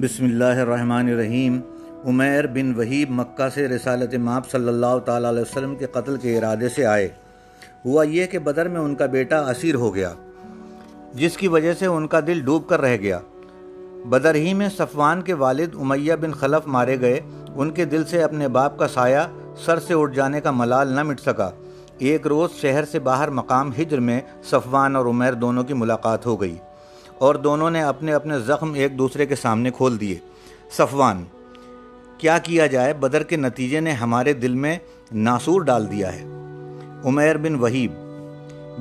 بسم اللہ الرحمن الرحیم۔ عمیر بن وحیب مکہ سے رسالت ماب صلی اللہ تعالیٰ علیہ وسلم کے قتل کے ارادے سے آئے۔ ہوا یہ کہ بدر میں ان کا بیٹا اسیر ہو گیا، جس کی وجہ سے ان کا دل ڈوب کر رہ گیا۔ بدر ہی میں صفوان کے والد امیہ بن خلف مارے گئے۔ ان کے دل سے اپنے باپ کا سایہ سر سے اٹھ جانے کا ملال نہ مٹ سکا۔ ایک روز شہر سے باہر مقام ہجر میں صفوان اور عمیر دونوں کی ملاقات ہو گئی۔ اور دونوں نے اپنے اپنے زخم ایک دوسرے کے سامنے کھول دیے۔ صفوان، کیا کیا جائے؟ بدر کے نتیجے نے ہمارے دل میں ناسور ڈال دیا ہے۔ عمیر بن وحیب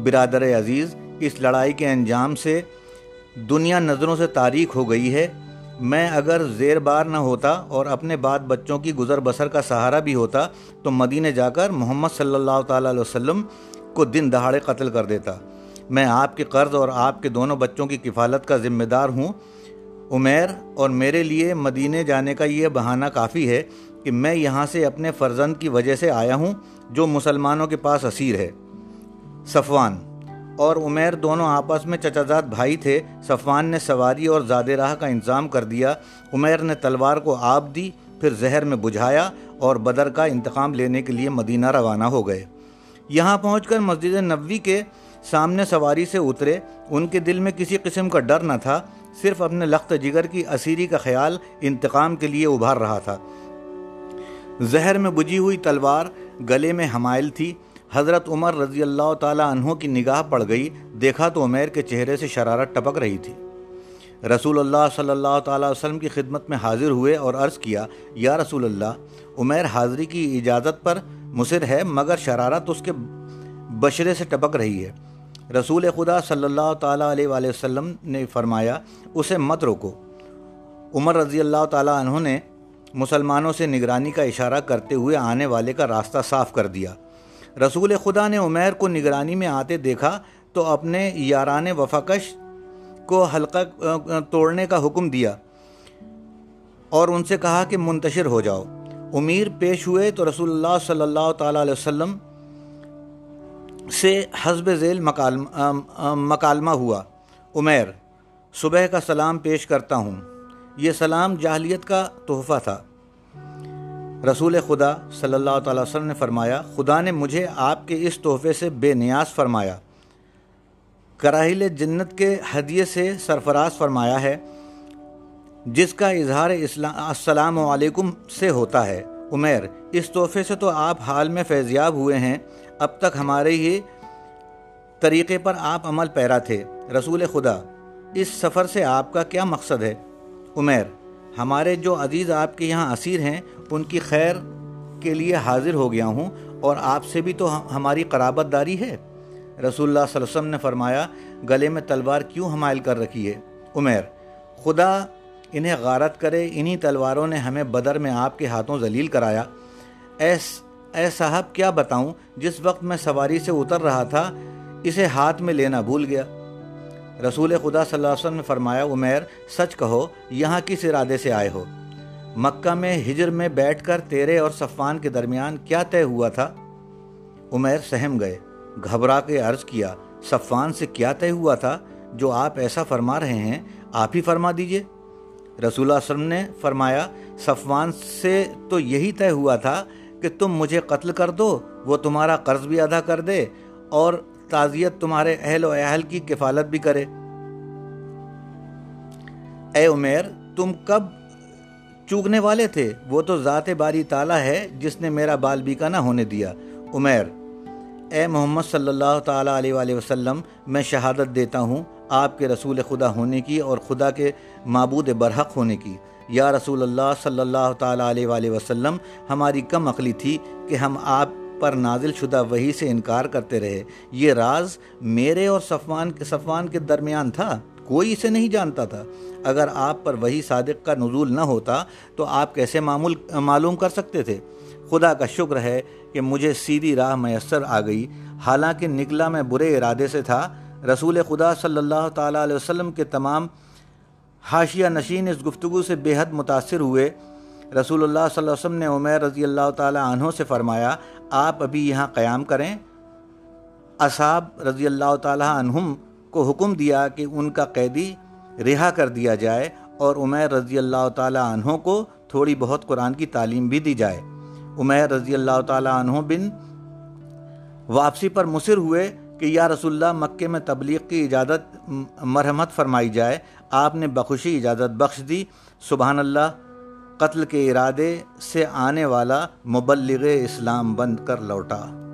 برادر عزیز، اس لڑائی کے انجام سے دنیا نظروں سے تاریخ ہو گئی ہے۔ میں اگر زیر بار نہ ہوتا اور اپنے بعد بچوں کی گزر بسر کا سہارا بھی ہوتا، تو مدینہ جا کر محمد صلی اللہ تعالیٰ علیہ وسلم کو دن دہاڑے قتل کر دیتا۔ میں آپ کے قرض اور آپ کے دونوں بچوں کی کفالت کا ذمہ دار ہوں۔ عمیر، اور میرے لیے مدینہ جانے کا یہ بہانہ کافی ہے کہ میں یہاں سے اپنے فرزند کی وجہ سے آیا ہوں، جو مسلمانوں کے پاس اسیر ہے۔ صفوان، اور عمیر دونوں آپس میں چچازاد بھائی تھے۔ صفوان نے سواری اور زاد راہ کا انتظام کر دیا۔ عمیر نے تلوار کو آب دی، پھر زہر میں بجھایا اور بدر کا انتقام لینے کے لیے مدینہ روانہ ہو گئے۔ یہاں پہنچ کر مسجد نبوی کے سامنے سواری سے اترے، ان کے دل میں کسی قسم کا ڈر نہ تھا، صرف اپنے لخت جگر کی اسیری کا خیال انتقام کے لیے ابھار رہا تھا۔ زہر میں بجھی ہوئی تلوار گلے میں حمائل تھی۔ حضرت عمر رضی اللہ تعالیٰ عنہ کی نگاہ پڑ گئی۔ دیکھا تو عمیر کے چہرے سے شرارت ٹپک رہی تھی۔ رسول اللہ صلی اللہ تعالیٰ وسلم کی خدمت میں حاضر ہوئے اور عرض کیا، یا رسول اللہ، عمیر حاضری کی اجازت پر مصر ہے، مگر شرارت اس کے بشرے سے ٹپک رہی ہے۔ رسول خدا صلی اللہ تعالیٰ علیہ وآلہ وسلم نے فرمایا، اسے مت روکو۔ عمر رضی اللہ تعالیٰ عنہ نے مسلمانوں سے نگرانی کا اشارہ کرتے ہوئے آنے والے کا راستہ صاف کر دیا۔ رسول خدا نے عمیر کو نگرانی میں آتے دیکھا تو اپنے یاران وفاکش کو حلقہ توڑنے کا حکم دیا اور ان سے کہا کہ منتشر ہو جاؤ۔ امیر پیش ہوئے تو رسول اللہ صلی اللہ تعالیٰ علیہ وسلم سے حزب ذیل مکالمہ ہوا۔ عمیر، صبح کا سلام پیش کرتا ہوں۔ یہ سلام جاہلیت کا تحفہ تھا۔ رسول خدا صلی اللہ تعالیٰ وسلم نے فرمایا، خدا نے مجھے آپ کے اس تحفے سے بے نیاز فرمایا۔ کراہل جنت کے ہدیے سے سرفراز فرمایا ہے، جس کا اظہار اسلام السلام علیکم سے ہوتا ہے۔ عمیر، اس تحفے سے تو آپ حال میں فیضیاب ہوئے ہیں، اب تک ہمارے ہی طریقے پر آپ عمل پیرا تھے، رسول خدا۔ اس سفر سے آپ کا کیا مقصد ہے؟ عمیر، ہمارے جو عزیز آپ کے یہاں اسیر ہیں، ان کی خیر کے لیے حاضر ہو گیا ہوں، اور آپ سے بھی تو ہماری قرابت داری ہے۔ رسول اللہ صلی اللہ علیہ وسلم نے فرمایا، گلے میں تلوار کیوں حمائل کر رکھی ہے؟ عمیر، خدا انہیں غارت کرے، انہی تلواروں نے ہمیں بدر میں آپ کے ہاتھوں ذلیل کرایا۔ ایس اے صاحب، کیا بتاؤں؟ جس وقت میں سواری سے اتر رہا تھا، اسے ہاتھ میں لینا بھول گیا۔ رسول خدا صلی اللہ علیہ وسلم نے فرمایا، عمیر، سچ کہو، یہاں کس ارادے سے آئے ہو؟ مکہ میں ہجر میں بیٹھ کر تیرے اور صفان کے درمیان کیا طے ہوا تھا؟ عمیر سہم گئے، گھبرا کے عرض کیا صفان سے کیا طے ہوا تھا؟ جو آپ ایسا فرما رہے ہیں، آپ ہی فرما دیجیے۔ رسول اللہ علیہ وسلم نے فرمایا، صفوان سے تو یہی طے ہوا تھا کہ تم مجھے قتل کر دو، وہ تمہارا قرض بھی ادا کر دے اور تعزیت تمہارے اہل و اہل کی کفالت بھی کرے۔ اے عمیر، تم کب چوگنے والے تھے؟ وہ تو ذات باری تعالیٰ ہے جس نے میرا بال بیکا نہ ہونے دیا۔ عمیر، اے محمد صلی اللہ تعالیٰ علیہ وآلہ وسلم، میں شہادت دیتا ہوں آپ کے رسول خدا ہونے کی اور خدا کے معبود برحق ہونے کی۔ یا رسول اللہ صلی اللہ تعالیٰ علیہ وآلہ وسلم، ہماری کم عقلی تھی کہ ہم آپ پر نازل شدہ وہی سے انکار کرتے رہے۔ یہ راز میرے اور صفوان کے صفوان کے درمیان تھا، کوئی اسے نہیں جانتا تھا۔ اگر آپ پر وہی صادق کا نزول نہ ہوتا تو آپ کیسے معمول معلوم کر سکتے تھے؟ خدا کا شکر ہے کہ مجھے سیدھی راہ میسر آ گئی۔ حالانکہ نکلا میں برے ارادے سے تھا رسول خدا صلی اللہ تعالیٰ علیہ وسلم کے تمام حاشیہ نشین اس گفتگو سے بے حد متاثر ہوئے۔ رسول اللہ صلی اللہ علیہ وسلم نے عمیر رضی اللہ تعالیٰ عنہ سے فرمایا، آپ ابھی یہاں قیام کریں۔ اصحاب رضی اللہ تعالیٰ عنہم کو حکم دیا کہ ان کا قیدی رہا کر دیا جائے اور عمیر رضی اللہ تعالیٰ عنہ کو تھوڑی بہت قرآن کی تعلیم بھی دی جائے۔ عمیر رضی اللہ تعالیٰ عنہ بن واپسی پر مصر ہوئے۔ کہ یا رسول اللہ، مکے میں تبلیغ کی اجازت مرحمت فرمائی جائے۔ آپ نے بخوشی اجازت بخش دی۔ سبحان اللہ، قتل کے ارادے سے آنے والا مبلغ اسلام بند کر لوٹا۔